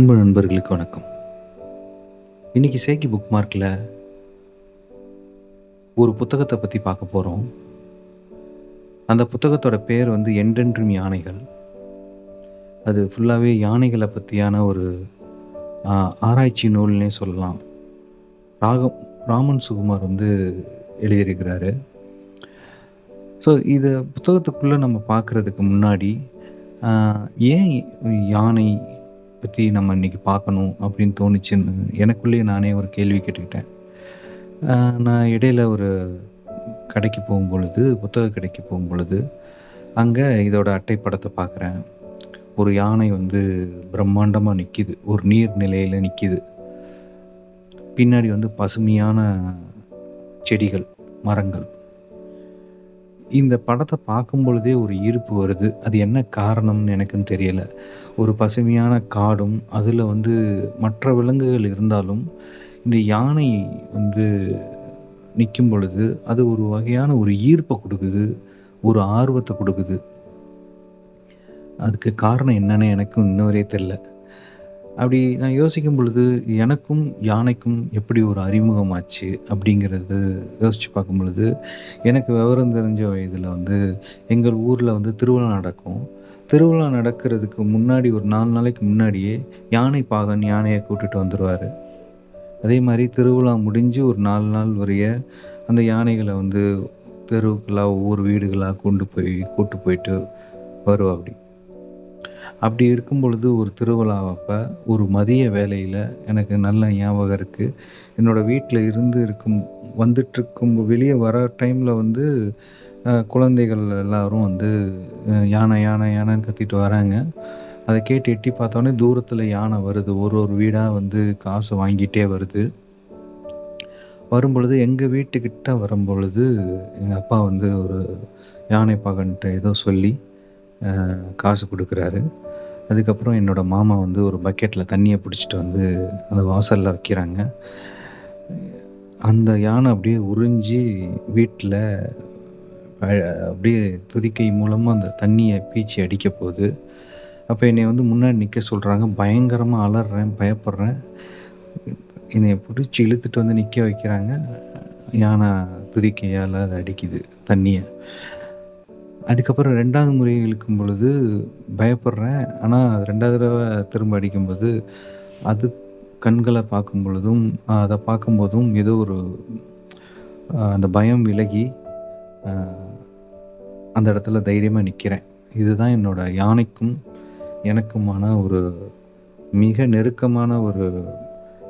அன்பு நண்பர்களுக்கு வணக்கம். இன்னைக்கு சேக்கி புக் மார்க்கில் ஒரு புத்தகத்தை பற்றி பார்க்க போகிறோம் அந்த புத்தகத்தோட பேர் வந்து என்றென்றும் யானைகள் அது ஃபுல்லாகவே யானைகளை பற்றியான ஒரு ஆராய்ச்சி நூல்னே சொல்லலாம். ராகம் ராமன் சுகுமார் வந்து எழுதியிருக்கிறாரு. ஸோ இதை புத்தகத்துக்குள்ளே நம்ம பார்க்குறதுக்கு முன்னாடி ஏன் யானை பற்றி நம்ம இன்றைக்கி பார்க்கணும் அப்படின்னு தோணுச்சுன்னு எனக்குள்ளேயே நானே ஒரு கேள்வி கேட்டுக்கிட்டேன். நான் இடையில ஒரு கடைக்கு போகும் பொழுது புத்தக கடைக்கு போகும் பொழுது அங்கே இதோட அட்டைப்படத்தை பார்க்குறேன். ஒரு யானை வந்து பிரம்மாண்டமாக நிற்கிது ஒரு நீர் நிலையில் நிற்கிது பின்னாடி வந்து பசுமையான செடிகள் மரங்கள். இந்த படத்தை பார்க்கும் பொழுதே ஒரு ஈர்ப்பு வருது. அது என்ன காரணம்னு எனக்கும் தெரியலை. ஒரு பசுமையான காடும் அதில் வந்து மற்ற விலங்குகள் இருந்தாலும் இந்த யானை வந்து நிற்கும் பொழுது அது ஒரு வகையான ஒரு ஈர்ப்பை கொடுக்குது ஒரு ஆர்வத்தை கொடுக்குது. அதுக்கு காரணம் என்னன்னு எனக்கும் இன்ன வரையே தெரில அப்படி நான் யோசிக்கும் பொழுது எனக்கும் யானைக்கும் எப்படி ஒரு அறிமுகமாச்சு அப்படிங்கிறது யோசித்து பார்க்கும் பொழுது எனக்கு விவரம் தெரிஞ்ச வயதில் வந்து எங்கள் ஊரில் வந்து திருவிழா நடக்கும். திருவிழா நடக்கிறதுக்கு முன்னாடி ஒரு நாலு நாளைக்கு முன்னாடியே யானை பாகன் யானையை கூட்டிகிட்டு வந்துடுவார் அதே மாதிரி திருவிழா முடிஞ்சு ஒரு நாலு நாள் வரைய அந்த யானைகளை வந்து தெருவுக்கெல்லாம் ஒவ்வொரு வீடுகளாக கொண்டு போய் கூட்டு போயிட்டு வருவா அப்படி அப்படி இருக்கும் பொழுது ஒரு திருவிழாவப்போ ஒரு மதிய வேலையில் எனக்கு நல்ல ஞாபகம் இருக்குது என்னோடய வீட்டில் இருந்து இருக்கும் வந்துட்டுருக்கும் வெளியே வர டைமில் வந்து குழந்தைகள் எல்லோரும் வந்து யானை யானை யானைன்னு கத்திட்டு வராங்க. அதை கேட்டு எட்டி பார்த்தோன்னே தூரத்தில் யானை வருது. ஒரு ஒரு வீடாக வந்து காசு வாங்கிட்டே வருது. வரும்பொழுது எங்கள் வீட்டுக்கிட்ட வரும்பொழுது எங்கள் அப்பா வந்து ஒரு யானை பாகன்ட்ட ஏதோ சொல்லி காசு கொடுக்குறாரு. அதுக்கப்புறம் என்னோடய மாமா வந்து ஒரு பக்கெட்டில் தண்ணியை பிடிச்சிட்டு வந்து அந்த வாசலில் வைக்கிறாங்க. அந்த யானை அப்படியே உறிஞ்சி வீட்டில் அப்படியே துதிக்கை மூலமாக அந்த தண்ணியை பீச்சி அடிக்க போகுது. அப்போ என்னை வந்து முன்னாடி நிற்க சொல்கிறாங்க பயங்கரமாக அலறேன் பயப்படுறேன். என்னை பிடிச்சி இழுத்துட்டு வந்து நிற்க வைக்கிறாங்க. யானை துதிக்கையால் அது அடிக்குது தண்ணியை. அதுக்கப்புறம் ரெண்டாவது முறை இழுக்கும் பொழுது பயப்படுறேன். ஆனால் அது ரெண்டாவது தடவை திரும்ப அடிக்கும்போது அது கண்களை பார்க்கும் பொழுதும் அதை பார்க்கும்போதும் ஏதோ ஒரு அந்த பயம் விலகி அந்த இடத்துல தைரியமாக நிற்கிறேன் இதுதான் என்னோடய யானைக்கும் எனக்குமான ஒரு மிக நெருக்கமான ஒரு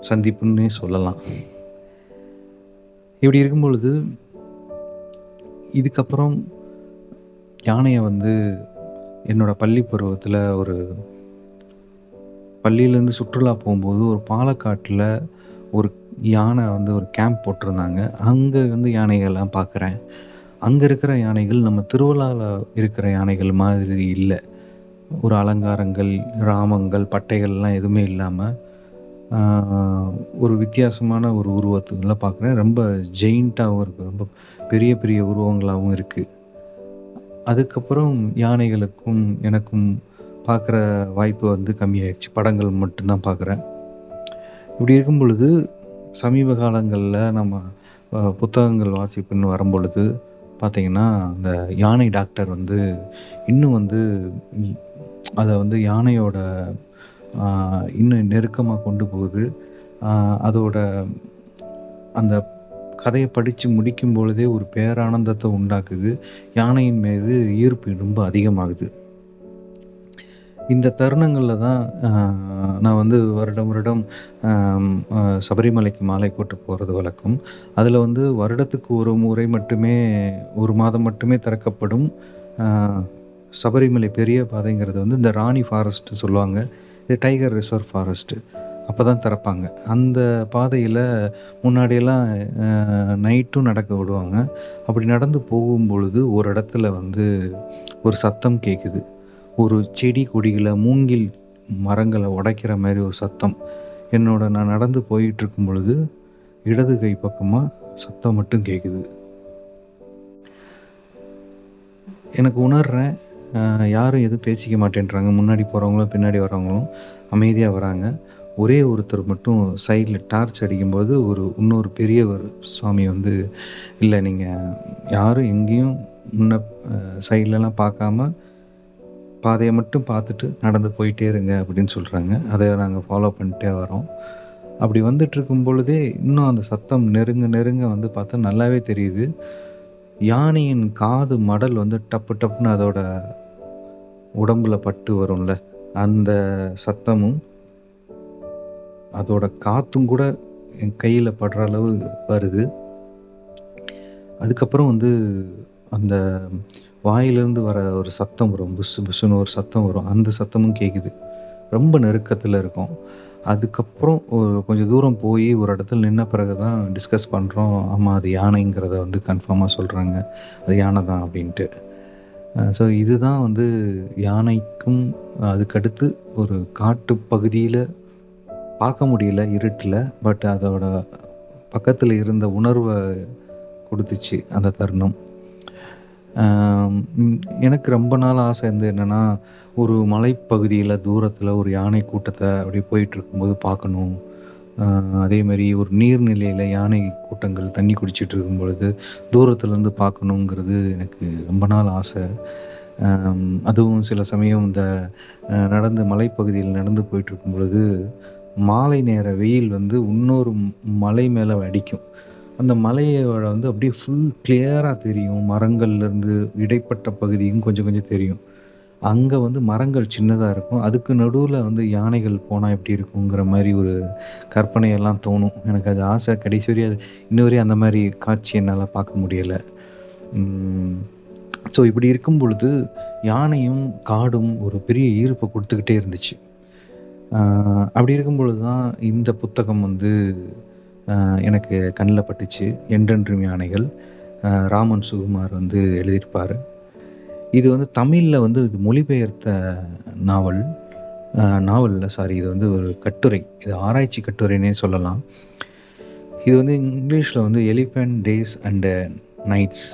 சந்திப்புன்னே சொல்லலாம். இப்படி இருக்கும் பொழுது இதுக்கப்புறம் யானையை வந்து என்னோடய பள்ளி பருவத்தில் ஒரு பள்ளியிலேருந்து சுற்றுலா போகும்போது ஒரு பாலக்காட்டில் ஒரு யானை வந்து ஒரு கேம்ப் போட்டிருந்தாங்க. அங்கே வந்து யானைகள்லாம் பார்க்குறேன் அங்கே இருக்கிற யானைகள் நம்ம திருவிழாவில் இருக்கிற யானைகள் மாதிரி இல்லை. ஒரு அலங்காரங்கள் ராமங்கள் பட்டைகள்லாம் எதுவுமே இல்லாமல் ஒரு வித்தியாசமான ஒரு உருவத்துக்கெல்லாம் பார்க்குறேன் ரொம்ப ஜெயிண்ட்டாகவும் இருக்குது ரொம்ப பெரிய பெரிய உருவங்களாகவும் இருக்குது அதுக்கப்புறம் யானைகளுக்கும் எனக்கும் பார்க்குற வாய்ப்பு வந்து கம்மியாயிடுச்சு. படங்கள் மட்டும்தான் பார்க்குறேன். இப்படி இருக்கும் பொழுது சமீப காலங்களில் நம்ம புத்தகங்கள் வாசிப்புன்னு வரும்பொழுது பார்த்திங்கன்னா அந்த யானை டாக்டர் வந்து இன்னும் வந்து அதை வந்து யானையோட இன்னும் நெருக்கமாக கொண்டு போகுது. அதோட அந்த கதையை படித்து முடிக்கும் பொழுதே ஒரு பேரானந்தத்தை உண்டாக்குது. யானையின் மீது ஈர்ப்பு ரொம்ப அதிகமாகுது. இந்த தருணங்களில் தான் நான் வந்து வருடம் வருடம் சபரிமலைக்கு மாலை போட்டு போகிறது வழக்கம். அதில் வந்து வருடத்துக்கு ஒரு முறை மட்டுமே ஒரு மாதம் மட்டுமே திறக்கப்படும் சபரிமலை பெரிய பாதைங்கிறது வந்து இந்த ராணி ஃபாரஸ்ட்டு சொல்லுவாங்க. இது டைகர் ரிசர்வ் ஃபாரஸ்ட்டு அப்போ தான் திறப்பாங்க. அந்த பாதையில் முன்னாடியெல்லாம் நைட்டும் நடக்க விடுவாங்க. அப்படி நடந்து போகும் பொழுது ஒரு இடத்துல வந்து ஒரு சத்தம் கேட்குது ஒரு செடி கொடிகளை மூங்கில் மரங்களை உடைக்கிற மாதிரி ஒரு சத்தம். என்னோட நான் நடந்து போயிட்டுருக்கும் பொழுது இடது கை பக்கமாக சத்தம் மட்டும் கேட்குது எனக்கு உணர்றேன் யாரும் எதுவும் பேசிக்க மாட்டேன்றாங்க. முன்னாடி போகிறவங்களும் பின்னாடி வரவங்களும் அமைதியாக வராங்க. ஒரே ஒருத்தர் மட்டும் சைடில் டார்ச் அடிக்கும்போது ஒரு இன்னொரு பெரியவர் சுவாமி வந்து இல்லை நீங்கள் யாரும் எங்கேயும் முன்ன சைட்லலாம் பார்க்காம பாதையை மட்டும் பார்த்துட்டு நடந்து போயிட்டே இருங்க அப்படின்னு சொல்கிறாங்க அதை நாங்கள் ஃபாலோ பண்ணிட்டே வரோம். அப்படி வந்துட்டுருக்கும் பொழுதே இன்னும் அந்த சத்தம் நெருங்க நெருங்க வந்து பார்த்தா நல்லாவே தெரியுது. யானையின் காது மடல் வந்து டப்பு டப்புன்னு அதோட உடம்பில் பட்டு வரும்ல அந்த சத்தமும் அதோட காற்றும் கூட என் கையில் படுற அளவு வருது. அதுக்கப்புறம் வந்து அந்த வாயிலிருந்து வர ஒரு சத்தம் வரும். புஷ் புஷ்ஷுன்னு ஒரு சத்தம் வரும். அந்த சத்தமும் கேட்குது ரொம்ப நெருக்கத்தில் இருக்கும். அதுக்கப்புறம் ஒரு கொஞ்சம் தூரம் போய் ஒரு இடத்துல நின்ன பிறகு தான் டிஸ்கஸ் பண்ணுறோம் ஆமாம் அது யானைங்கிறத வந்து கன்ஃபார்மாக சொல்கிறாங்க அது யானை தான் அப்படின்ட்டு. ஸோ இதுதான் வந்து யானைக்கும் அதுக்கடுத்து ஒரு காட்டு பகுதியில் பார்க்க முடியல இருட்டில் பட் அதோட பக்கத்தில் இருந்த உணர்வை கொடுத்துச்சு அந்த தருணம். எனக்கு ரொம்ப நாள் ஆசை வந்து என்னென்னா ஒரு மலைப்பகுதியில் தூரத்தில் ஒரு யானை கூட்டத்தை அப்படியே போயிட்டுருக்கும்போது பார்க்கணும். அதேமாரி அதே மாதிரி ஒரு நீர்நிலையில் யானை கூட்டங்கள் தண்ணி குடிச்சிட்டு இருக்கும் பொழுது தூரத்துலேருந்து பார்க்கணுங்கிறது எனக்கு ரொம்ப நாள் ஆசை. அதுவும் சில சமயம் இந்த நடந்து மலைப்பகுதியில் நடந்து போயிட்டுருக்கும் பொழுது மாலை நேர வெயில் வந்து இன்னொரு மலை மேலே அடிக்கும். அந்த மலையோட வந்து அப்படியே ஃபுல் கிளியராக தெரியும். மரங்கள்லேருந்து இடைப்பட்ட பகுதியும் கொஞ்சம் கொஞ்சம் தெரியும். அங்கே வந்து மரங்கள் சின்னதாக இருக்கும். அதுக்கு நடுவில் வந்து யானைகள் போனால் எப்படி இருக்குங்கிற மாதிரி ஒரு கற்பனையெல்லாம் தோணும். எனக்கு அது ஆசை. கடைசி வரையும் அது இன்ன வரையும் அந்த மாதிரி காட்சி என்னால் பார்க்க முடியலை. ஸோ இப்படி இருக்கும் பொழுது யானையும் காடும் ஒரு பெரிய ஈர்ப்பை கொடுத்துக்கிட்டே இருந்துச்சு. அப்படி இருக்கும் பொழுது தான் இந்த புத்தகம் வந்து எனக்கு கண்ணில் பட்டுச்சு. என்றென்றும் யானைகள். ராமன் சுகுமார் வந்து எழுதியிருப்பார். இது வந்து தமிழில் வந்து இது மொழிபெயர்த்த நாவல். நாவலில் சாரி இது வந்து ஒரு கட்டுரை. இது ஆராய்ச்சி கட்டுரைனே சொல்லலாம். இது வந்து இங்கிலீஷில் வந்து elephant days and nights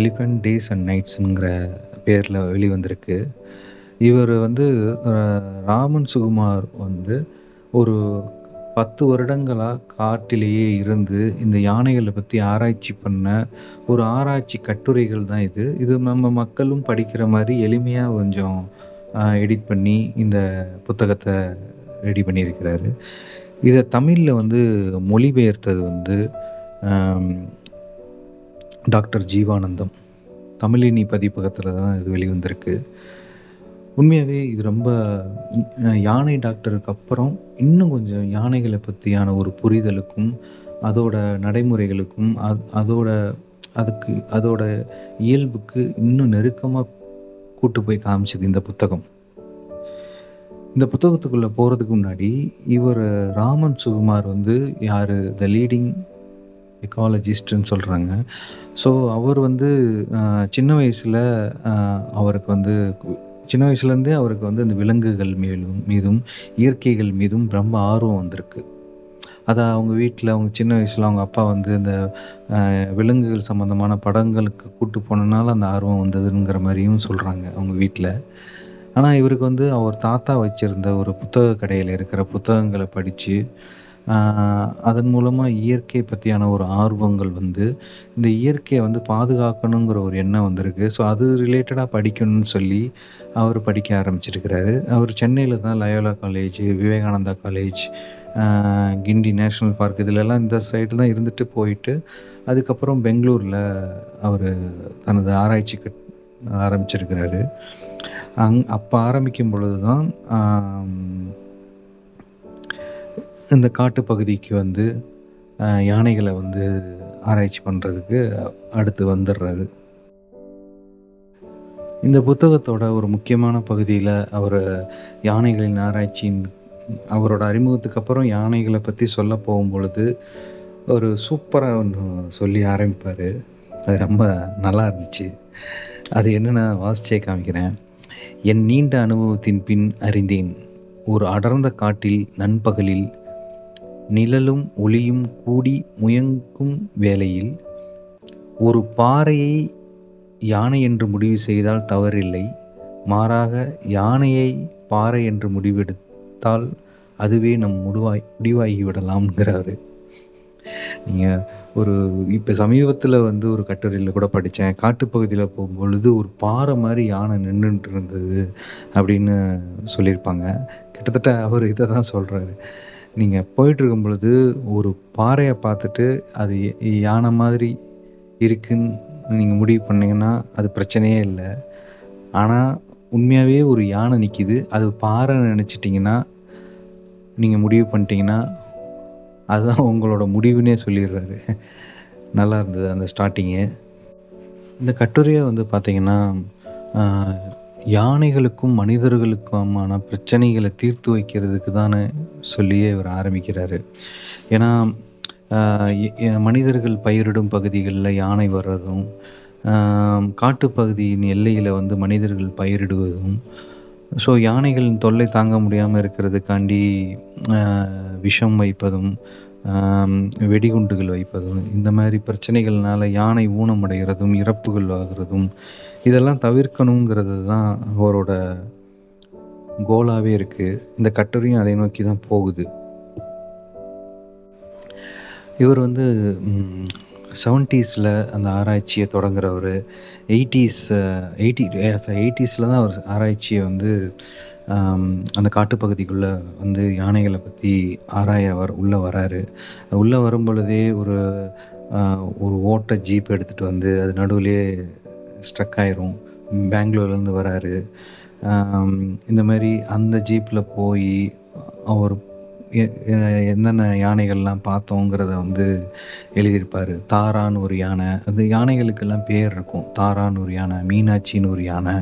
elephant days and நைட்ஸுங்கிற பேரில் வெளிவந்திருக்கு. இவர் வந்து ராமன் சுகுமார் வந்து ஒரு பத்து வருடங்களாக காட்டிலேயே இருந்து இந்த யானைகளை பற்றி ஆராய்ச்சி பண்ண ஒரு ஆராய்ச்சி கட்டுரைகள் தான் இது. இது நம்ம மக்களும் படிக்கிற மாதிரி எளிமையாக கொஞ்சம் எடிட் பண்ணி இந்த புத்தகத்தை ரெடி பண்ணியிருக்கிறாரு. இதை தமிழில் வந்து மொழிபெயர்த்தது வந்து டாக்டர் ஜீவானந்தம். தமிழினி பதிப்பகத்தில் தான் இது வெளிவந்திருக்கு. உண்மையாகவே இது ரொம்ப யானை டாக்டருக்கு அப்புறம் இன்னும் கொஞ்சம் யானைகளை பற்றியான ஒரு புரிதலுக்கும் அதோட நடைமுறைகளுக்கும் அது அதோட அதுக்கு அதோட இயல்புக்கு இன்னும் நெருக்கமாக கூட்டு போய் காமிச்சது இந்த புத்தகம். இந்த புத்தகத்துக்குள்ளே போகிறதுக்கு முன்னாடி இவர் ராமன் சுகுமார் வந்து யார்? த லீடிங் எக்காலஜிஸ்ட்னு சொல்கிறாங்க ஸோ அவர் வந்து சின்ன வயசில் அவருக்கு வந்து சின்ன வயசுலேருந்தே அவருக்கு வந்து இந்த விலங்குகள் மேலும் மீதும் இயற்கைகள் மீதும் ரொம்ப ஆர்வம் வந்திருக்கு. அதை அவங்க வீட்டில் அவங்க சின்ன வயசில் அவங்க அப்பா வந்து இந்த விலங்குகள் சம்மந்தமான படங்களுக்கு கூட்டு போனனால அந்த ஆர்வம் வந்ததுங்கிற மாதிரியும் சொல்கிறாங்க அவங்க வீட்டில். ஆனால் இவருக்கு வந்து அவர் தாத்தா வச்சுருந்த ஒரு புத்தக கடையில் இருக்கிற புத்தகங்களை படித்து அதன் மூலமாக இயற்கை பற்றியான ஒரு ஆர்வங்கள் வந்து இந்த இயற்கையை வந்து பாதுகாக்கணுங்கிற ஒரு எண்ணம் வந்திருக்கு. ஸோ அது ரிலேட்டடாக படிக்கணும்னு சொல்லி அவர் படிக்க ஆரம்பிச்சிருக்கிறாரு. அவர் சென்னையில் தான் Loyola college Vivekananda college Guindy national park இதிலெல்லாம் இந்த சைடு தான் இருந்துட்டு போயிட்டு அதுக்கப்புறம் பெங்களூரில் அவர் தனது ஆராய்ச்சி கட் ஆரம்பிச்சிருக்கிறாரு. அங் அப்போ ஆரம்பிக்கும் பொழுது தான் இந்த காட்டு பகுதிக்கு வந்து யானைகளை வந்து ஆராய்ச்சி பண்ணுறதுக்கு அடுத்து வந்துடுறாரு இந்த புத்தகத்தோட ஒரு முக்கியமான பகுதியில் அவர் யானைகளின் ஆராய்ச்சியின் அவரோட அறிமுகத்துக்கு அப்புறம் யானைகளை பற்றி சொல்ல போகும் பொழுது ஒரு சூப்பராக ஒன்று சொல்லி ஆரம்பிப்பார். அது ரொம்ப நல்லா இருந்துச்சு. அது என்னென்ன வாசிச்சே காமிக்கிறேன். என் நீண்ட அனுபவத்தின் பின் அறிந்தேன். ஒரு அடர்ந்த காட்டில் நண்பகலில் நிழலும் ஒளியும் கூடி முயங்கும் வேளையில் ஒரு பாறையை யானை என்று முடிவு செய்தால் தவறில்லை. மாறாக யானையை பாறை என்று முடிவெடுத்தால் அதுவே நம் முடிவாய் முடிவாகிவிடலாம்ங்கிறாரு. நீங்கள் ஒரு இப்போ சமீபத்தில் வந்து ஒரு கட்டுரையில் கூட படித்தேன் காட்டுப்பகுதியில் போகும்பொழுது ஒரு பாறை மாதிரி யானை நின்றுட்டு இருந்தது அப்படின்னு சொல்லியிருப்பாங்க. கிட்டத்தட்ட அவர் இதை தான் சொல்கிறாரு நீங்கள் போயிட்டுருக்கும் பொழுது ஒரு பாறையை பார்த்துட்டு அது யானை மாதிரி இருக்குன்னு நீங்கள் முடிவு பண்ணிங்கன்னா அது பிரச்சனையே இல்லை. ஆனால் உண்மையாகவே ஒரு யானை நிற்கிது அது பாறை நினச்சிட்டிங்கன்னா நீங்கள் முடிவு பண்ணிட்டீங்கன்னா அதுதான் உங்களோட முடிவுன்னே சொல்லிடுறாரு. நல்லா இருந்தது அந்த ஸ்டார்டிங்கு இந்த கட்டுரையை வந்து பார்த்திங்கன்னா யானைகளுக்கும் மனிதர்களுக்குமான பிரச்சனைகளை தீர்த்து வைக்கிறதுக்கு தானே சொல்லியே இவர் ஆரம்பிக்கிறாரு. ஏன்னா மனிதர்கள் பயிரிடும் பகுதிகளில் யானை வர்றதும் காட்டுப்பகுதியின் எல்லையில் வந்து மனிதர்கள் பயிரிடுவதும் ஸோ யானைகளின் தொல்லை தாங்க முடியாமல் இருக்கிறதுக்காண்டி விஷம் வைப்பதும் வெடிகுண்டுகள் வைப்பதும் இந்த மாதிரி பிரச்சனைகள்னால யானை ஊனமடைகிறதும் இறப்புகள் ஆகிறதும் இதெல்லாம் தவிர்க்கணுங்கிறது தான் அவரோட கோலாகவே இருக்குது இந்த கட்டுரையும் அதை நோக்கி தான் போகுது. இவர் வந்து செவன்ட்டீஸில் அந்த ஆராய்ச்சியை தொடங்குறவர். எயிட்டிஸ் எயிட்டி எயிட்டிஸில் தான் அவர் ஆராய்ச்சியை வந்து அந்த காட்டுப்பகுதிக்குள்ளே வந்து யானைகளை பற்றி ஆராய அவர் உள்ளே வராரு. உள்ளே வரும் பொழுதே ஒரு ஒரு ஓட்ட ஜீப் எடுத்துகிட்டு வந்து அது நடுவிலே ஸ்ட்ரக் ஆயிரும். பெங்களூர்லேருந்து வராரு. இந்த மாதிரி அந்த ஜீப்பில் போய் அவர் எ- என்னென்ன யானைகள்லாம் பார்த்தோங்கிறத வந்து எழுதியிருப்பார். தாரான்னு ஒரு யானை. அந்த யானைகளுக்கெல்லாம் பேர் இருக்கும். தாரான்னு ஒரு யானை மீனாட்சின்னு ஒரு யானை.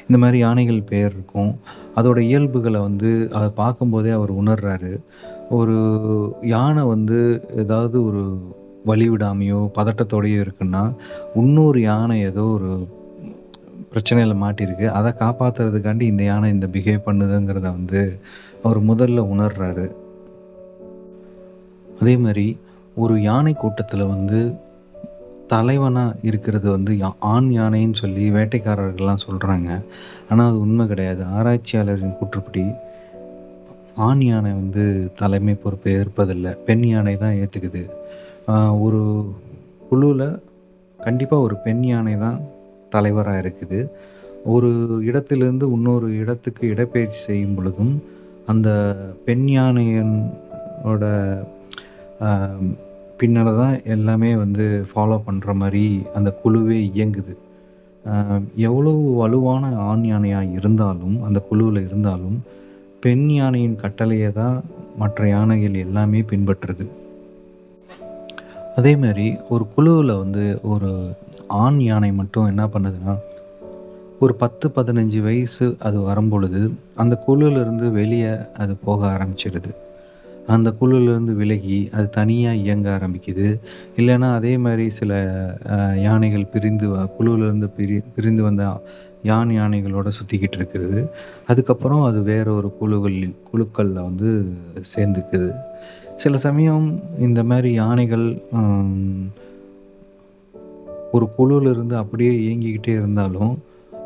இந்த மாதிரி யானைகள் பேர் இருக்கும். அதோட இயல்புகளை வந்து அதை பார்க்கும்போதே அவர் உணர்றாரு. ஒரு யானை வந்து ஏதாவது ஒரு வழிவிடாமையோ பதட்டத்தோடையோ இருக்குன்னா இன்னொரு யானை ஏதோ ஒரு பிரச்சனையில் மாட்டியிருக்கு. அதை காப்பாற்றுறதுக்காண்டி இந்த யானை இந்த பிஹேவ் பண்ணுதுங்கிறத வந்து அவர் முதல்ல உணர்றாரு. அதே மாதிரி ஒரு யானை கூட்டத்தில் வந்து தலைவனாக இருக்கிறது வந்து யா- ஆண் யானைன்னு சொல்லி வேட்டைக்காரர்கள்லாம் சொல்கிறாங்க ஆனால் அது உண்மை கிடையாது. ஆராய்ச்சியாளரின் கூற்றுப்படி ஆண் யானை வந்து தலைமை பொறுப்பை ஏற்பதில்லை. பெண் யானை தான் ஏற்றுக்குது ஒரு குழுவில் கண்டிப்பாக ஒரு பெண் யானை தான் தலைவராக இருக்குது. ஒரு இடத்திலிருந்து இன்னொரு இடத்துக்கு இடப்பெயர்ச்சி செய்யும் பொழுதும் அந்த பெண் யானையனோட பின்னால் தான் எல்லாமே வந்து ஃபாலோ பண்ணுற மாதிரி அந்த குழுவே இயங்குது. எவ்வளவு வலுவான ஆண் யானையாக இருந்தாலும் அந்த குழுவில் இருந்தாலும் பெண் யானையின் கட்டளையை தான் மற்ற யானைகள் எல்லாமே பின்பற்றுது. அதே மாதிரி ஒரு குழுவில் வந்து ஒரு ஆண் யானை மட்டும் என்ன பண்ணுதுன்னா ஒரு பத்து பதினஞ்சு வயசு அது வரும்பொழுது அந்த குழுவிலேருந்து வெளியே அது போக ஆரம்பிச்சிடுது அந்த குழுவிலேருந்து விலகி அது தனியாக இயங்க ஆரம்பிக்குது. இல்லைன்னா அதே மாதிரி சில யானைகள் பிரிந்து வ- குழுவிலேருந்து பிரி பிரிந்து வந்த யான் யானைகளோட சுற்றிக்கிட்டு இருக்கிறது. அதுக்கப்புறம் அது வேற ஒரு குழுக்களில் குழுக்களில் வந்து சேர்ந்துக்குது. சில சமயம் இந்த மாதிரி யானைகள் ஒரு குழுவில் இருந்து அப்படியே இயங்கிக்கிட்டே இருந்தாலும்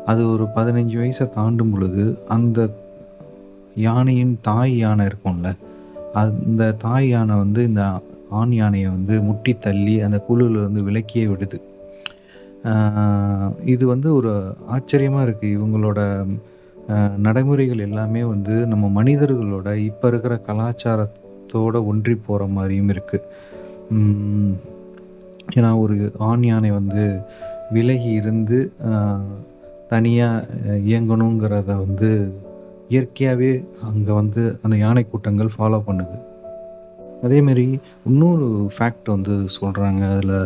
அது ஒரு பதினஞ்சு வயசை தாண்டும் பொழுது அந்த யானையின் தாய் யானை இருக்கும்ல அந்த தாய் யானை வந்து இந்த ஆண் யானையை வந்து முட்டி தள்ளி அந்த குழுவிலிருந்து விலக்கியே விடுது. இது வந்து ஒரு ஆச்சரியமாக இருக்குது இவங்களோட நடைமுறைகள் எல்லாமே வந்து நம்ம மனிதர்களோட இப்போ இருக்கிற உலகத்தோடு ஒன்றி போகிற மாதிரியும் இருக்குது ஏன்னா ஒரு ஆண் யானை வந்து விலகி இருந்து தனியாக இயங்கணுங்கிறத வந்து இயற்கையாகவே அங்கே வந்து அந்த யானை கூட்டங்கள் ஃபாலோ பண்ணுது. அதேமாரி இன்னொரு ஃபேக்ட் வந்து சொல்கிறாங்க அதில்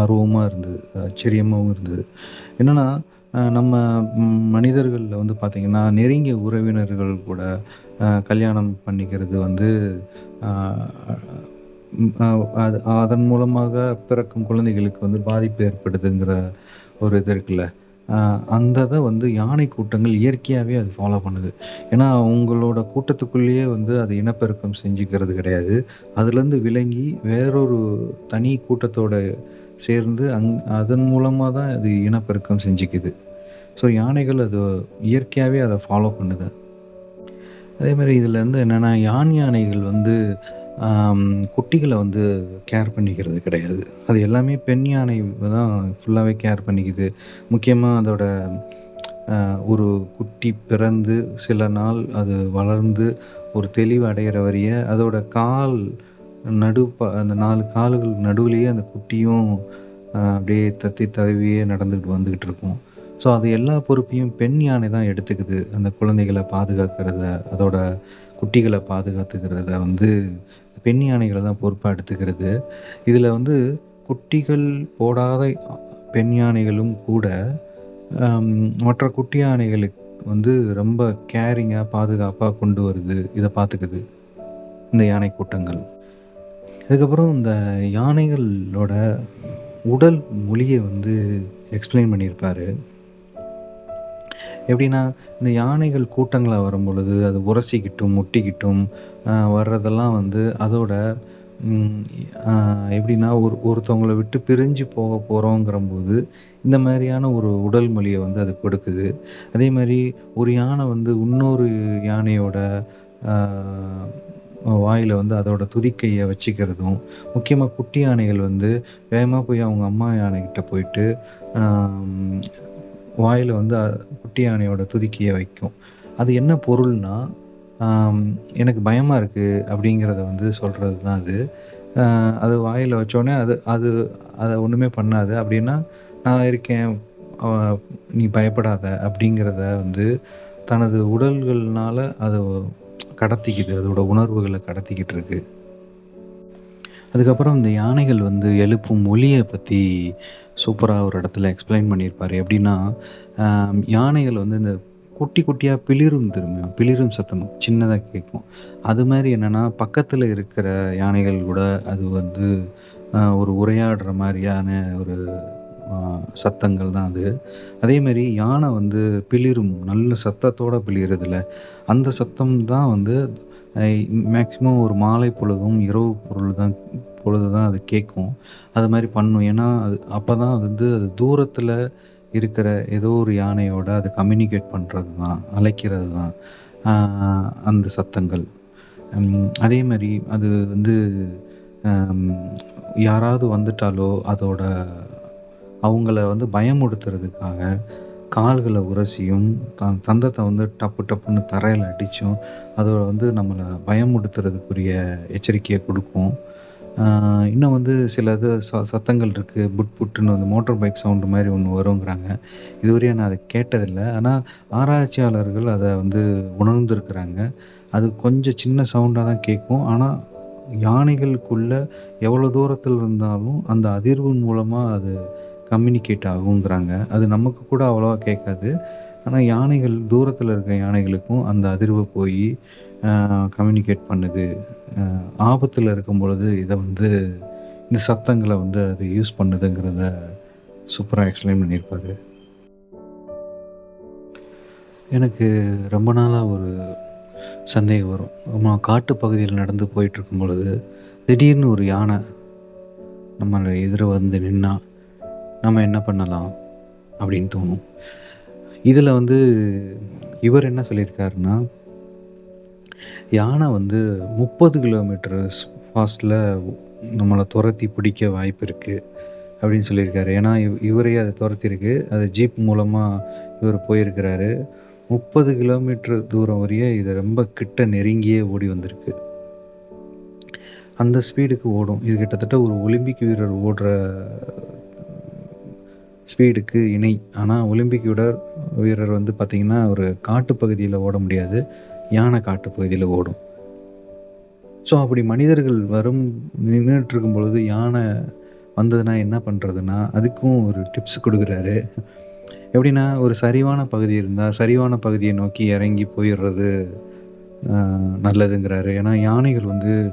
ஆர்வமாக இருந்தது ஆச்சரியமாகவும் இருந்தது. என்னென்னா நம்ம மனிதர்களில் வந்து பார்த்திங்கன்னா நெருங்கிய உறவினர்கள் கூட கல்யாணம் பண்ணிக்கிறது வந்து அது அதன் மூலமாக பிறக்கும் குழந்தைகளுக்கு வந்து பாதிப்பு ஏற்படுதுங்கிற ஒரு இது இருக்குல்ல. அந்த இதை வந்து யானை கூட்டங்கள் இயற்கையாகவே அது ஃபாலோ பண்ணுது. ஏன்னா அவங்களோட கூட்டத்துக்குள்ளேயே வந்து அது இனப்பெருக்கம் செஞ்சுக்கிறது கிடையாது. அதுலேருந்து விளங்கி வேறொரு தனி கூட்டத்தோட சேர்ந்து அங் அதன் மூலமாக தான் அது இனப்பெருக்கம் செஞ்சுக்குது ஸோ யானைகள் அது இயற்கையாகவே அதை ஃபாலோ பண்ணுது மாதிரி இதில் வந்து என்னென்னா, யான் யானைகள் வந்து குட்டிகளை வந்து கேர் பண்ணிக்கிறது கிடையாது. அது எல்லாமே பெண் யானை தான் ஃபுல்லாகவே கேர் பண்ணிக்குது. முக்கியமாக அதோட ஒரு குட்டி பிறந்து சில நாள் அது வளர்ந்து ஒரு தெளிவு அடைகிற வரைய அதோட கால் நடு அந்த நாலு கால்கள் நடுவுலேயே அந்த குட்டியும் அப்படியே தத்தி ததவியே நடந்துக்கிட்டு வந்துக்கிட்டு இருக்கும். ஸோ, அது எல்லா பொறுப்பையும் பெண் யானை தான் எடுத்துக்குது. அந்த குழந்தைகளை பாதுகாக்கிறத, அதோட குட்டிகளை பாதுகாத்துக்கிறத வந்து பெண் யானைகளை தான் பொறுப்பாக எடுத்துக்கிறது. இதில் வந்து குட்டிகள் போடாத பெண் யானைகளும் கூட, மற்ற குட்டி யானைகளுக்கு வந்து ரொம்ப கேரிங்காக பாதுகாப்பாக கொண்டு வருது. இதை பார்த்துக்குது. இந்த யானை கூட்டங்கள். அதுக்கப்புறம் இந்த யானைகளோட உடல் மொழியை வந்து எக்ஸ்ப்ளைன் பண்ணியிருப்பாரு. எப்படின்னா, இந்த யானைகள் கூட்டங்களில் வரும் பொழுது அது உரசிக்கிட்டும், முட்டிக்கிட்டும் வர்றதெல்லாம் வந்து அதோட எப்படின்னா, ஒரு ஒருத்தவங்கள விட்டு பிரிஞ்சு போக போறோங்கிறம்போது, இந்த மாதிரியான ஒரு உடல் மொழியை வந்து அது கொடுக்குது. அதே மாதிரி ஒரு யானை வந்து இன்னொரு யானையோட வாயில் வந்து அதோட துதிக்கையை வச்சுக்கிறதும், முக்கியமாக குட்டி யானைகள் வந்து வேகமாக போய் அவங்க அம்மா யானைக்கிட்ட போயிட்டு, வாயில் வந்து குட்டி யானையோட துதிக்கையை வைக்கும். அது என்ன பொருள்னால் "எனக்கு பயமாக இருக்குது அப்படிங்கிறத வந்து சொல்கிறது தான் அது. அது வாயில் வச்சோடனே அது அது அதை ஒன்றுமே பண்ணாது. அப்படின்னா, "நான் இருக்கேன். நீ பயப்படாத" அப்படிங்கிறத வந்து தனது உடல்கள்னால் அது கடத்திக்கிது. அதோட உணர்வுகளை கடத்திக்கிட்டு இருக்கு. அதுக்கப்புறம் இந்த யானைகள் வந்து எழுப்பும் ஒலியை பற்றி சூப்பராக ஒரு இடத்துல எக்ஸ்ப்ளைன் பண்ணியிருப்பாரு. எப்படின்னா, யானைகள் வந்து இந்த குட்டி குட்டியாக பிளிரும் தெரியுமா? பிளிரும் சத்தம் சின்னதாக கேட்கும். அது மாதிரி என்னென்னா பக்கத்தில் இருக்கிற யானைகள் கூட அது வந்து ஒரு உரையாடுற மாதிரியான ஒரு சத்தங்கள் தான் அது. அதேமாரி யானை வந்து பிளிரும் நல்ல சத்தத்தோடு பிளிறதில்ல அந்த சத்தம் தான் வந்து மேக்சிமம் மேக்ஸிமம் ஒரு மாலை பொழுதும், இரவு பொருள் தான் பொழுது தான் அது கேட்கும். அது மாதிரி பண்ணும். ஏன்னா, அது அப்பதான் அது வந்து அது தூரத்தில் இருக்கிற ஏதோ ஒரு யானையோட அது கம்யூனிகேட் பண்ணுறது தான், அழைக்கிறது தான். அந்த சத்தங்கள். அதே மாதிரி அது வந்து யாராவது வந்துட்டாலோ, அதோட அவங்கள வந்து பயமுடுத்துறதுக்காக கால்களை உரசியும், தன் தந்தத்தை வந்து டப்பு டப்புன்னு தரையில் அடிச்சும், அதோட வந்து நம்மளை பயமுடுத்துறதுக்குரிய எச்சரிக்கையை கொடுக்கும் இன்னும் வந்து சில இது ச சத்தங்கள் இருக்குது புட் புட்டுன்னு வந்து மோட்டார் பைக் சவுண்டு மாதிரி ஒன்று வருங்கிறாங்க. இதுவரையும் நான் அதை கேட்டதில்லை ஆனால் ஆராய்ச்சியாளர்கள் அதை வந்து உணர்ந்துருக்கிறாங்க அது கொஞ்சம் சின்ன சவுண்டாக தான் கேட்கும். ஆனால் யானைகளுக்குள்ள எவ்வளோ தூரத்தில் இருந்தாலும் அந்த அதிர்வின் மூலமாக அது கம்யூனிகேட் ஆகுங்கிறாங்க. அது நமக்கு கூட அவ்வளோவா கேட்காது. ஆனால் யானைகள் தூரத்தில் இருக்க யானைகளுக்கும் அந்த அதிர்வு போய் கம்யூனிகேட் பண்ணுது. ஆபத்தில் இருக்கும் பொழுது இதை வந்து இந்த சத்தங்களை வந்து அது யூஸ் பண்ணுதுங்கிறத சூப்பராக எக்ஸ்ப்ளைன் பண்ணியிருப்பார் எனக்கு ரொம்ப நாளாக ஒரு சந்தேகம் வரும். நம்ம காட்டு பகுதியில் நடந்து போயிட்டுருக்கும் பொழுது, திடீர்னு ஒரு யானை நம்மளை எதிர வந்து நின்னா, நம்ம என்ன பண்ணலாம்? அப்படின்னு தோணும். இதில் வந்து இவர் என்ன சொல்லியிருக்காருன்னா, யானை வந்து 30 கிலோமீட்டர் ஃபாஸ்ட்டில் நம்மளை துரத்தி பிடிக்க வாய்ப்பு இருக்குது அப்படின்னு சொல்லியிருக்காரு. ஏன்னா, இவ் இவரையே அதை துரத்திருக்கு அது ஜீப் மூலமாக இவர் போயிருக்கிறாரு. 30 கிலோமீட்டர் தூரம் வரைய இது ரொம்ப கிட்ட நெருங்கியே ஓடி வந்திருக்கு. அந்த ஸ்பீடுக்கு ஓடும். இது கிட்டத்தட்ட ஒரு ஒலிம்பிக் வீரர் ஓடுற ஸ்பீடுக்கு இணை. ஆனால் ஒலிம்பிக் வீரர் வீரர் வந்து பார்த்திங்கன்னா ஒரு காட்டுப்பகுதியில் ஓட முடியாது. யானை காட்டுப்பகுதியில் ஓடும். ஸோ, அப்படி மனிதர்கள் வரும் நின்னுட்டுருக்கும் பொழுது யானை வந்ததுன்னா என்ன பண்ணுறதுன்னா அதுக்கும் ஒரு டிப்ஸ் கொடுக்குறாரு எப்படின்னா, ஒரு சரிவான பகுதி இருந்தால் சரிவான பகுதியை நோக்கி இறங்கி போயிடுறது நல்லதுங்கிறாரு. ஏன்னா, யானைகள் வந்து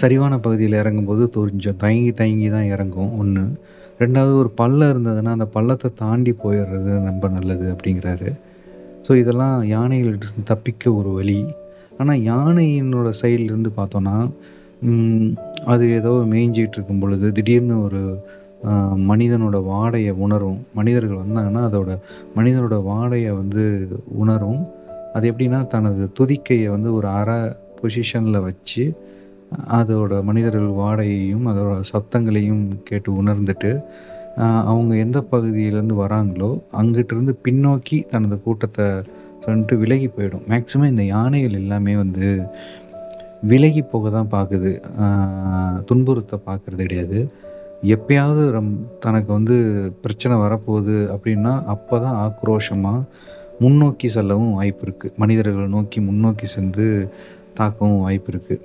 சரிவான பகுதியில் இறங்கும்போது கொஞ்சம் தயங்கி தயங்கி தான் இறங்கும் ஒன்று ரெண்டாவது ஒரு பள்ளம் இருந்ததுன்னா, அந்த பள்ளத்தை தாண்டி போயிடுறது ரொம்ப நல்லது அப்படிங்கிறாரு. ஸோ, இதெல்லாம் யானைகள்ட்ட தப்பிக்க ஒரு வழி. ஆனால் யானையினோட சைட்லேருந்து பார்த்தோன்னா அது ஏதோ மேய்ஞ்சிட்டு இருக்கும் பொழுது திடீர்னு ஒரு மனிதனோட வாடையை உணரும். மனிதர்கள் வந்தாங்கன்னா, அதோட மனிதனோட வாடையை வந்து உணரும். அது எப்படின்னா தனது துதிக்கையை வந்து ஒரு அரை பொசிஷனில் வச்சு அதோட மனிதர்கள் வாடையையும் அதோட சத்தங்களையும் கேட்டு உணர்ந்துட்டு அவங்க எந்த பகுதியிலேருந்து வராங்களோ அங்கிட்டிருந்து பின்னோக்கி தனது கூட்டத்தை சொல்லிட்டு விலகி போயிடும். மேக்ஸிமம் இந்த யானைகள் எல்லாமே வந்து விலகி போக தான் பார்க்குது துன்புறுத்த பார்க்குறது கிடையாது. எப்பயாவது ரம் தனக்கு வந்து பிரச்சனை வரப்போகுது அப்படின்னா அப்போ தான் ஆக்ரோஷமாக முன்னோக்கி செல்லவும் வாய்ப்பு இருக்குது மனிதர்களை நோக்கி முன்னோக்கி சென்று தாக்கவும் வாய்ப்பு இருக்குது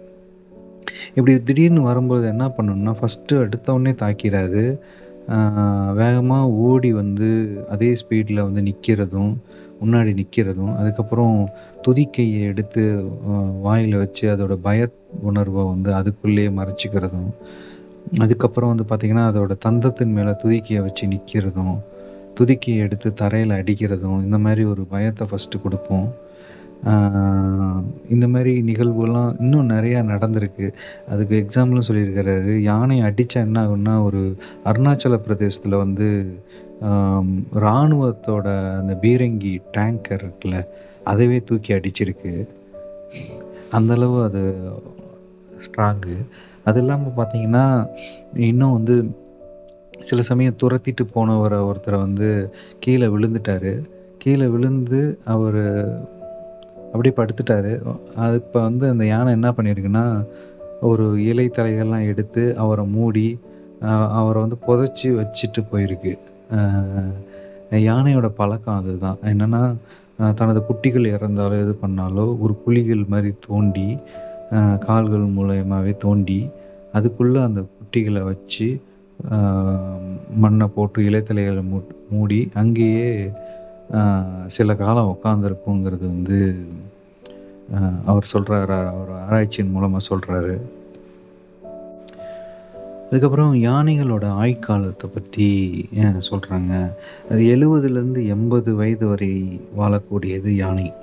இப்படி திடீர்னு வரும்பொழுது என்ன பண்ணணும்னா ஃபஸ்ட்டு எடுத்தவுடனே தாக்கிறாது. வேகமாக ஓடி வந்து அதே ஸ்பீடில் வந்து நிற்கிறதும் முன்னாடி நிற்கிறதும் அதுக்கப்புறம் துதிக்கையை எடுத்து வாயில் வச்சு அதோடய பய உணர்வை வந்து அதுக்குள்ளேயே மறைச்சிக்கிறதும் அதுக்கப்புறம் வந்து பார்த்திங்கன்னா அதோடய தந்தத்தின் மேலே துதிக்கையை வச்சு நிற்கிறதும் துதிக்கையை எடுத்து தரையில் அடிக்கிறதும் இந்த மாதிரி ஒரு பயத்தை ஃபஸ்ட்டு கொடுக்கும் இந்த மாதிரி நிகழ்வுலாம் இன்னும் நிறையா நடந்திருக்கு. அதுக்கு எக்ஸாம்பிளும் சொல்லியிருக்கிறாரு. யானை அடித்தா என்ன ஆகும்னா ஒரு அருணாச்சல பிரதேசத்தில் வந்து இராணுவத்தோட அந்த பீரங்கி டேங்கர் இருக்குல்ல அதவே தூக்கி அடிச்சிருக்கு. அந்தளவு அது ஸ்ட்ராங்கு அது இல்லாமல் பார்த்தீங்கன்னா இன்னும் வந்து சில சமயம் துரத்திட்டு போனவரை ஒருத்தரை வந்து கீழே விழுந்துட்டாரு. கீழே விழுந்து அவர் அப்படியே படுத்துட்டாரு. அது இப்போ வந்து அந்த யானை என்ன பண்ணியிருக்குன்னா ஒரு இலை தலைகள்லாம் எடுத்து அவரை மூடி அவரை வந்து புதைச்சி வச்சுட்டு போயிருக்கு. யானையோட பழக்கம் அதுதான். என்னென்னா தனது குட்டிகள் இறந்தாலோ இது பண்ணாலோ ஒரு குழிகள் மாதிரி தோண்டி கால்கள் மூலயமாவே தோண்டி அதுக்குள்ளே அந்த குட்டிகளை வச்சு மண்ணை போட்டு இலைத்தலைகளை மூ மூடி அங்கேயே சில காலம் உட்காந்துருக்குங்கிறது வந்து அவர் சொல்கிறாரு அவர் ஆராய்ச்சியின் மூலமாக சொல்கிறாரு அதுக்கப்புறம் யானைகளோட ஆய்காலத்தை பற்றி சொல்கிறாங்க அது எழுபதுலேருந்து எண்பது வயது வரை வாழக்கூடியது யானை.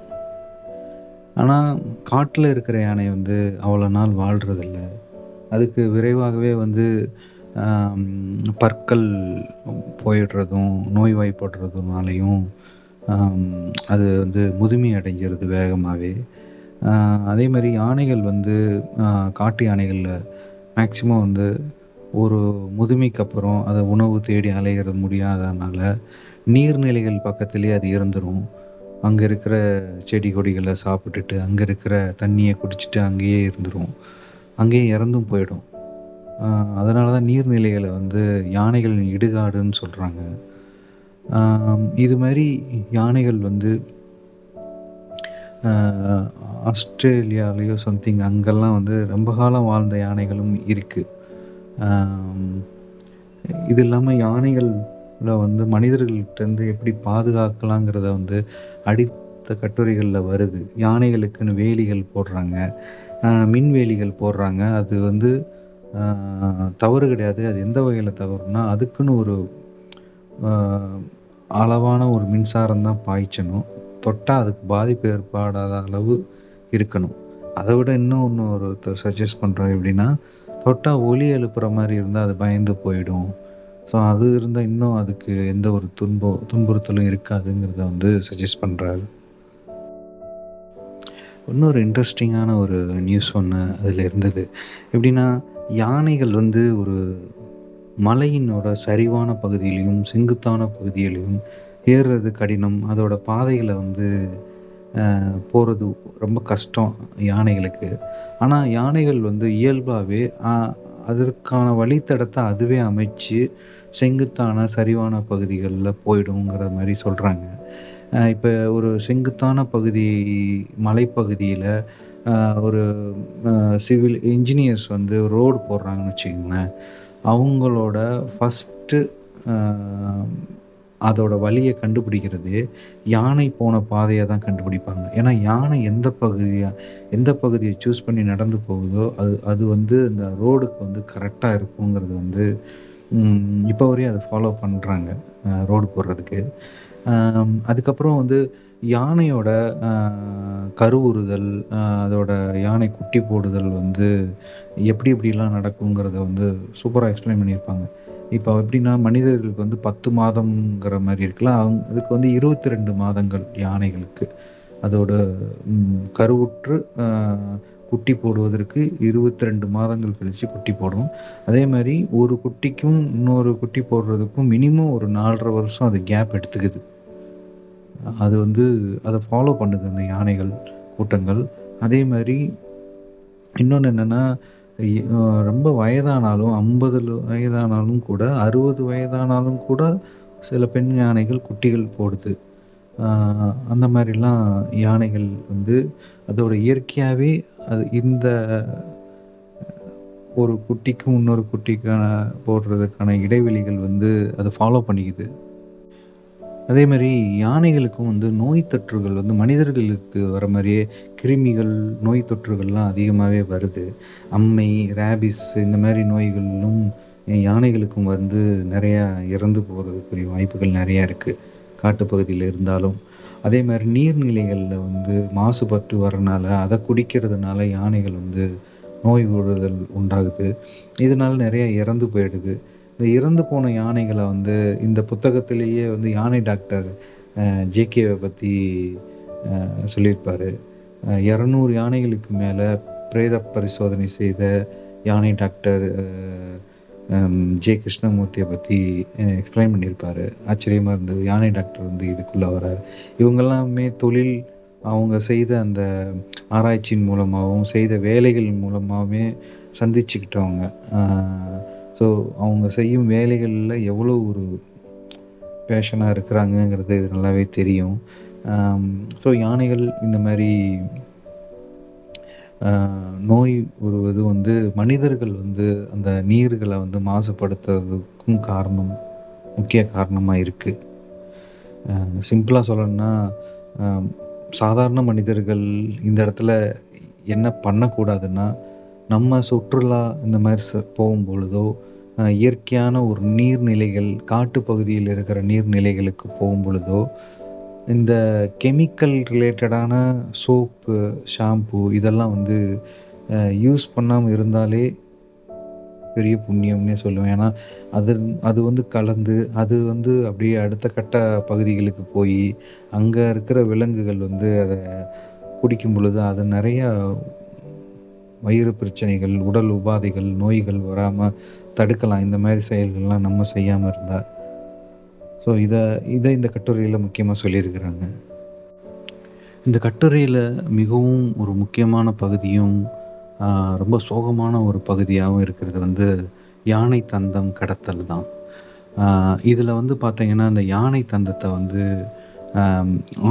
ஆனால் காட்டில் இருக்கிற யானை வந்து அவ்வளோ நாள் வாழ்கிறதில்ல அதுக்கு விரைவாகவே வந்து பற்கள் போயிடுறதும் நோய்வாய்ப்படுறதுனாலையும் அது வந்து முதுமை அடைஞ்சிருது வேகமாகவே. அதே மாதிரி யானைகள் வந்து காட்டு யானைகளில் மேக்சிமம் வந்து ஒரு முதுமைக்கு அப்புறம் அதை உணவு தேடி அலைகிறது முடியாதனால நீர்நிலைகள் பக்கத்துலேயே அது இருந்துடும் அங்கே இருக்கிற செடி கொடிகளை சாப்பிட்டுட்டு அங்கே இருக்கிற தண்ணியை குடிச்சிட்டு அங்கேயே இருந்துடும் அங்கேயே இறந்தும் போயிடும். அதனால தான் நீர்நிலைகளை வந்து யானைகளின் இடுகாடுன்னு சொல்கிறாங்க இது மாதிரி யானைகள் வந்து ஆஸ்திரேலியாலேயோ சம்திங் அங்கெல்லாம் வந்து ரொம்ப காலம் வாழ்ந்த யானைகளும் இருக்குது இது இல்லாமல் யானைகளில் வந்து மனிதர்கள்ட்டேருந்து எப்படி பாதுகாக்கலாங்கிறத வந்து அடித்த கட்டுரைகளில் வருது. யானைகளுக்குன்னு வேலிகள் போடுறாங்க. மின்வேலிகள் போடுறாங்க. அது வந்து தவறு கிடையாது. அது எந்த வகையில் தவறுனா அதுக்குன்னு ஒரு அளவான ஒரு மின்சாரம் தான் பாய்ச்சணும். தொட்டால் அதுக்கு பாதிப்பு ஏற்படாத அளவு இருக்கணும். அதை விட இன்னும் ஒன்று ஒருத்தர் சஜஸ்ட் பண்ணுறோம் எப்படின்னா தொட்டால் ஒலி எழுப்புற மாதிரி இருந்தால் அது பயந்து போயிடும். ஸோ அது இருந்தால் இன்னும் அதுக்கு எந்த ஒரு துன்போ துன்புறுத்தலும் இருக்காதுங்கிறத வந்து சஜஸ்ட் பண்ணுறாரு இன்னொரு இன்ட்ரெஸ்டிங்கான ஒரு நியூஸ் ஒன்று அதில் இருந்தது. எப்படின்னா யானைகள் வந்து ஒரு மலையினோட சரிவான பகுதியிலையும் செங்குத்தான பகுதியிலையும் ஏறுறது கடினம். அதோட பாதைகளை வந்து போகிறது ரொம்ப கஷ்டம் யானைகளுக்கு. ஆனால் யானைகள் வந்து இயல்பாகவே அதற்கான வழித்தடத்தை அதுவே அமைச்சு செங்குத்தான சரிவான பகுதிகளில் போயிடுங்கிற மாதிரி சொல்கிறாங்க இப்போ ஒரு செங்குத்தான பகுதி மலைப்பகுதியில் ஒரு சிவில் இன்ஜினியர்ஸ் வந்து ரோடு போடுறாங்கன்னு வச்சுக்கோங்களேன். அவங்களோட ஃபஸ்ட்டு அதோட வழியை கண்டுபிடிக்கிறது யானை போன பாதையை தான் கண்டுபிடிப்பாங்க. ஏன்னா யானை எந்த பகுதியாக எந்த பகுதியை சூஸ் பண்ணி நடந்து போகுதோ அது அது வந்து இந்த ரோடுக்கு வந்து கரெக்டாக இருக்குங்கிறது வந்து இப்போ வரையும் அதை ஃபாலோ பண்ணுறாங்க ரோடு போடுறதுக்கு. அதுக்கப்புறம் வந்து யானையோட கருவுறுதல் அதோட யானை குட்டி போடுதல் வந்து எப்படி எப்படிலாம் நடக்குங்கிறத வந்து சூப்பராக எக்ஸ்பிளைன் பண்ணியிருப்பாங்க. இப்போ எப்படின்னா மனிதர்களுக்கு வந்து பத்து மாதங்கிற மாதிரி இருக்குல்ல அவங்க அதுக்கு வந்து இருபத்தி ரெண்டு மாதங்கள் யானைகளுக்கு. அதோட கருவுற்று குட்டி போடுவதற்கு இருபத்தி ரெண்டு மாதங்கள் கழித்து குட்டி போடும் அதே மாதிரி ஒரு குட்டிக்கும் இன்னொரு குட்டி போடுறதுக்கும் மினிமம் ஒரு நாலரை வருஷம் அது கேப் எடுத்துக்குது. அது வந்து அதை ஃபாலோ பண்ணுது அந்த யானைகள் கூட்டங்கள். அதே மாதிரி இன்னொன்று என்னென்னா ரொம்ப வயதானாலும் ஐம்பது வயதானாலும் கூட அறுபது வயதானாலும் கூட சில பெண் யானைகள் குட்டிகள் போடுது. அந்த மாதிரிலாம் யானைகள் வந்து அதோட இயற்கையாகவே அது இந்த ஒரு குட்டிக்கும் இன்னொரு குட்டிக்கான போடுறதுக்கான இடைவெளிகள் வந்து அதை ஃபாலோ பண்ணிக்குது. அதே மாதிரி யானைகளுக்கும் வந்து நோய் தொற்றுகள் வந்து மனிதர்களுக்கு வர மாதிரியே கிருமிகள் நோய் தொற்றுகள்லாம் அதிகமாகவே வருது. அம்மை ரேபிஸ் இந்த மாதிரி நோய்களும் யானைகளுக்கும் வந்து நிறையா இறந்து போகிறதுக்குரிய வாய்ப்புகள் நிறையா இருக்குது காட்டுப்பகுதியில் இருந்தாலும். அதே மாதிரி நீர்நிலைகளில் வந்து மாசுபட்டு வரனால அதை குடிக்கிறதுனால யானைகள் வந்து நோய் விடுதல் உண்டாகுது. இதனால் நிறையா இறந்து போயிடுது. இந்த இறந்து போன யானைகளை வந்து இந்த புத்தகத்திலேயே வந்து யானை டாக்டர் ஜேகேவை பற்றி சொல்லியிருப்பார். இரநூறு யானைகளுக்கு மேலே பிரேத பரிசோதனை செய்த யானை டாக்டர் ஜே கிருஷ்ணமூர்த்தியை பற்றி எக்ஸ்பிளைன் பண்ணியிருப்பார். ஆச்சரியமாக இருந்தது. யானை டாக்டர் வந்து இதுக்குள்ளே வர்றார் இவங்கெல்லாமே தொழில் அவங்க செய்த அந்த ஆராய்ச்சியின் மூலமாகவும் செய்த வேலைகள் மூலமாகவே சந்திச்சுக்கிட்டவங்க. ஸோ அவங்க செய்யும் வேலைகளில் எவ்வளோ ஒரு பேஷனாக இருக்கிறாங்கங்கிறது இது நல்லாவே தெரியும். ஸோ யானைகள் இந்த மாதிரி நோய் வருவது வந்து மனிதர்கள் வந்து அந்த நீர்களை வந்து மாசுபடுத்துறதுக்கும் காரணம் முக்கிய காரணமாக இருக்குது சிம்பிளாக சொல்லணும்னா சாதாரண மனிதர்கள் இந்த இடத்துல என்ன பண்ணக்கூடாதுன்னா நம்ம சுற்றுலா இந்த மாதிரி ச- போகும் பொழுதோ இயற்கையான ஒரு நீர்நிலைகள் காட்டுப்பகுதியில் இருக்கிற நீர்நிலைகளுக்கு போகும் பொழுதோ இந்த கெமிக்கல் ரிலேட்டடான சோப்பு ஷாம்பு இதெல்லாம் வந்து யூஸ் பண்ணாமல் இருந்தாலே பெரிய புண்ணியம்னே சொல்லுவேன். ஏன்னா அது அது வந்து கலந்து அது வந்து அப்படியே அடுத்த கட்ட பகுதிகளுக்கு போய் அங்கே இருக்கிற விலங்குகள் வந்து அதை குடிக்கும் பொழுது அது நிறையா வயிறு பிரச்சனைகள் உடல் உபாதைகள் நோய்கள் வராமல் தடுக்கலாம். இந்த மாதிரி செயல்கள்லாம் நம்ம செய்யாமல் இருந்தால் ஸோ இதை இதை இந்த கட்டுரையில் முக்கியமாக சொல்லியிருக்கிறாங்க. இந்த கட்டுரையில் மிகவும் ஒரு முக்கியமான பகுதியும் ரொம்ப சோகமான ஒரு பகுதியாகவும் இருக்கிறது வந்து யானை தந்தம் கடத்தல் தான். இதில் வந்து பார்த்திங்கன்னா இந்த யானை தந்தத்தை வந்து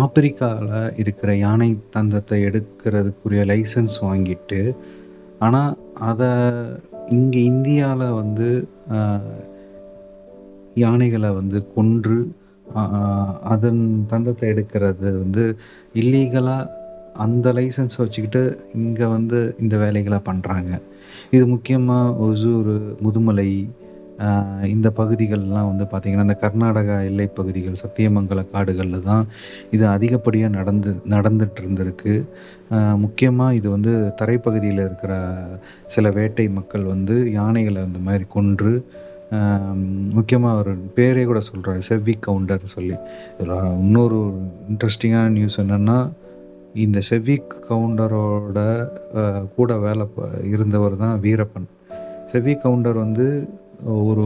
ஆப்பிரிக்காவில் இருக்கிற யானை தந்தத்தை எடுக்கிறதுக்குரிய லைசன்ஸ் வாங்கிட்டு ஆனால் அதை இங்கே இந்தியாவில் வந்து யானைகளை வந்து கொன்று அதன் தந்தத்தை எடுக்கிறது வந்து இல்லீகலாக அந்த லைசன்ஸை வச்சுக்கிட்டு இங்கே வந்து இந்த வேலைகளை பண்ணுறாங்க இது முக்கியமாக ஒசூர் முதுமலை இந்த பகுதிகள்லாம் வந்து பார்த்திங்கன்னா இந்த கர்நாடகா எல்லை பகுதிகள் சத்தியமங்கல காடுகளில் தான் இது அதிகப்படியாக நடந்து நடந்துட்டு இருந்திருக்கு முக்கியமாக இது வந்து தரைப்பகுதியில் இருக்கிற சில வேட்டை மக்கள் வந்து யானைகளை அந்த மாதிரி கொன்று முக்கியமாக ஒரு பேரே கூட சொல்கிறார் செவ்வி கவுண்டர் சொல்லி. இன்னொரு இன்ட்ரெஸ்டிங்கான நியூஸ் என்னென்னா இந்த செவ்வி கவுண்டரோட கூட வேலை இருந்தவர் தான் வீரப்பன். செவ்வி கவுண்டர் வந்து ஒரு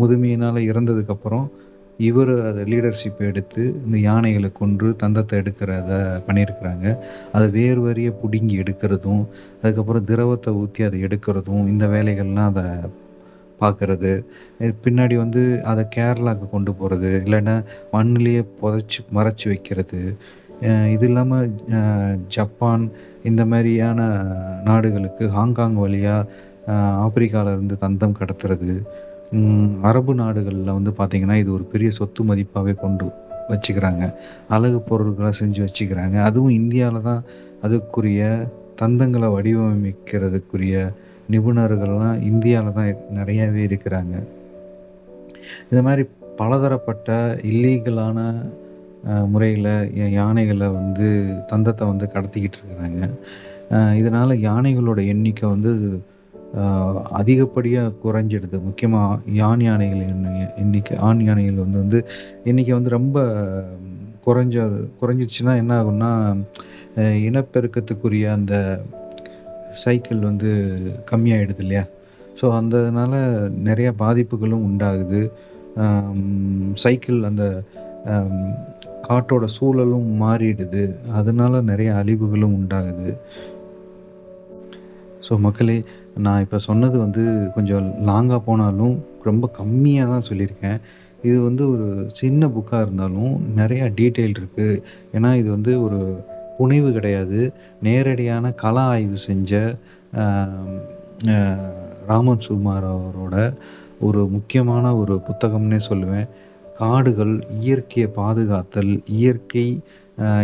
முதுமையினால் இறந்ததுக்கப்புறம் இவர் அதை லீடர்ஷிப் எடுத்து இந்த யானைகளை கொன்று தந்தத்தை எடுக்கிறத பண்ணியிருக்கிறாங்க. அதை வேறு வரியை பிடுங்கி எடுக்கிறதும் அதுக்கப்புறம் திரவத்தை ஊற்றி அதை எடுக்கிறதும் இந்த வேலைகள்லாம் அதை பார்க்குறது. பின்னாடி வந்து அதை கேரளாவுக்கு கொண்டு போகிறது இல்லைன்னா மண்ணிலேயே புதைச்சி மறைச்சி வைக்கிறது. இது இல்லாமல் ஜப்பான் இந்த மாதிரியான நாடுகளுக்கு ஹாங்காங் வழியாக ஆப்பிரிக்காவிலேருந்து தந்தம் கடத்துறது. அரபு நாடுகளில் வந்து பார்த்திங்கன்னா இது ஒரு பெரிய சொத்து மதிப்பாகவே கொண்டு வச்சுக்கிறாங்க. அழகு பொருட்களை செஞ்சு வச்சுக்கிறாங்க. அதுவும் இந்தியாவில் தான் அதுக்குரிய தந்தங்களை வடிவமைக்கிறதுக்குரிய நிபுணர்கள்லாம் இந்தியாவில் தான் நிறையாவே இருக்கிறாங்க. இந்த மாதிரி பலதரப்பட்ட இல்லீகலான முறையில் யானைகளை வந்து தந்தத்தை வந்து கடத்திக்கிட்டு இருக்கிறாங்க. இதனால் யானைகளோட எண்ணிக்கை வந்து அதிகப்படியாக குறைஞ்சிடுது முக்கியமாக யான் யானைகள் எண்ணி- எண்ணிக்கை ஆண் யானைகள் வந்து வந்து எண்ணிக்கை வந்து ரொம்ப குறைஞ்சது குறைஞ்சிருச்சுன்னா என்ன ஆகும்னா இனப்பெருக்கத்துக்குரிய அந்த சைக்கிள் வந்து கம்மியாயிடுது இல்லையா? ஸோ அந்ததுனால நிறையா பாதிப்புகளும் உண்டாகுது. சைக்கிள் அந்த காட்டோட சூழலும் மாறிடுது. அதனால நிறைய அழிவுகளும் உண்டாகுது. ஸோ மக்களே, நான் இப்போ சொன்னது வந்து கொஞ்சம் லாங்காக போனாலும் ரொம்ப கம்மியாக தான் சொல்லியிருக்கேன். இது வந்து ஒரு சின்ன புக்காக இருந்தாலும் நிறையா டீட்டெயில் இருக்குது ஏன்னா இது வந்து ஒரு புனைவு கிடையாது. நேரடியான கல ஆய்வு செஞ்ச ராமன் சுகுமார் அவரோட ஒரு முக்கியமான ஒரு புத்தகம்னே சொல்லுவேன். காடுகள், இயற்கையை பாதுகாத்தல், இயற்கை,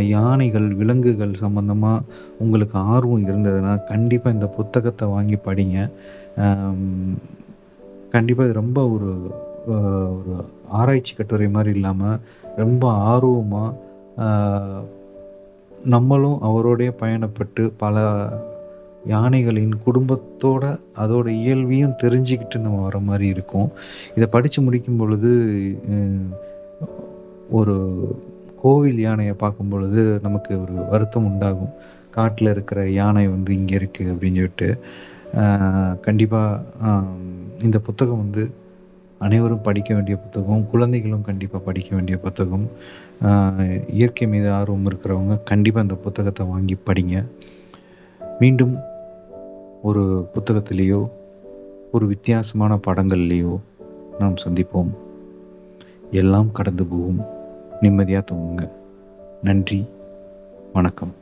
யானைகள், விலங்குகள் சம்மந்தமாக உங்களுக்கு ஆர்வம் இருந்ததுன்னா, கண்டிப்பாக இந்த புத்தகத்தை வாங்கி படிங்க. கண்டிப்பாக இது ரொம்ப ஒரு ஒரு ஆராய்ச்சி கட்டுரை மாதிரி இல்லாமல் ரொம்ப ஆர்வமாக நம்மளும் அவரோடைய பயணப்பட்டு பல யானைகளின் குடும்பத்தோட அதோட இயல்பையும் தெரிஞ்சுக்கிட்டு நம்ம வர மாதிரி இருக்கும். இதை படித்து முடிக்கும் பொழுது ஒரு கோவில் யானைய பார்க்கும்பொழுது நமக்கு ஒரு வருத்தம் உண்டாகும். காட்டில் இருக்கிற யானை வந்து இங்கே இருக்குது அப்படின்னு சொல்லிட்டு. கண்டிப்பாக இந்த புத்தகம் வந்து அனைவரும் படிக்க வேண்டிய புத்தகம். குழந்தைகளும் கண்டிப்பாக படிக்க வேண்டிய புத்தகம். இயற்கை மீது ஆர்வம் இருக்கிறவங்க கண்டிப்பாக இந்த புத்தகத்தை வாங்கி படிங்க. மீண்டும் ஒரு புத்தகத்திலேயோ, ஒரு வித்தியாசமான படங்கள்லேயோ நாம் சந்திப்போம். எல்லாம் கடந்து போகும். நிம்மதியாக தூங்குங்க. நன்றி. வணக்கம்.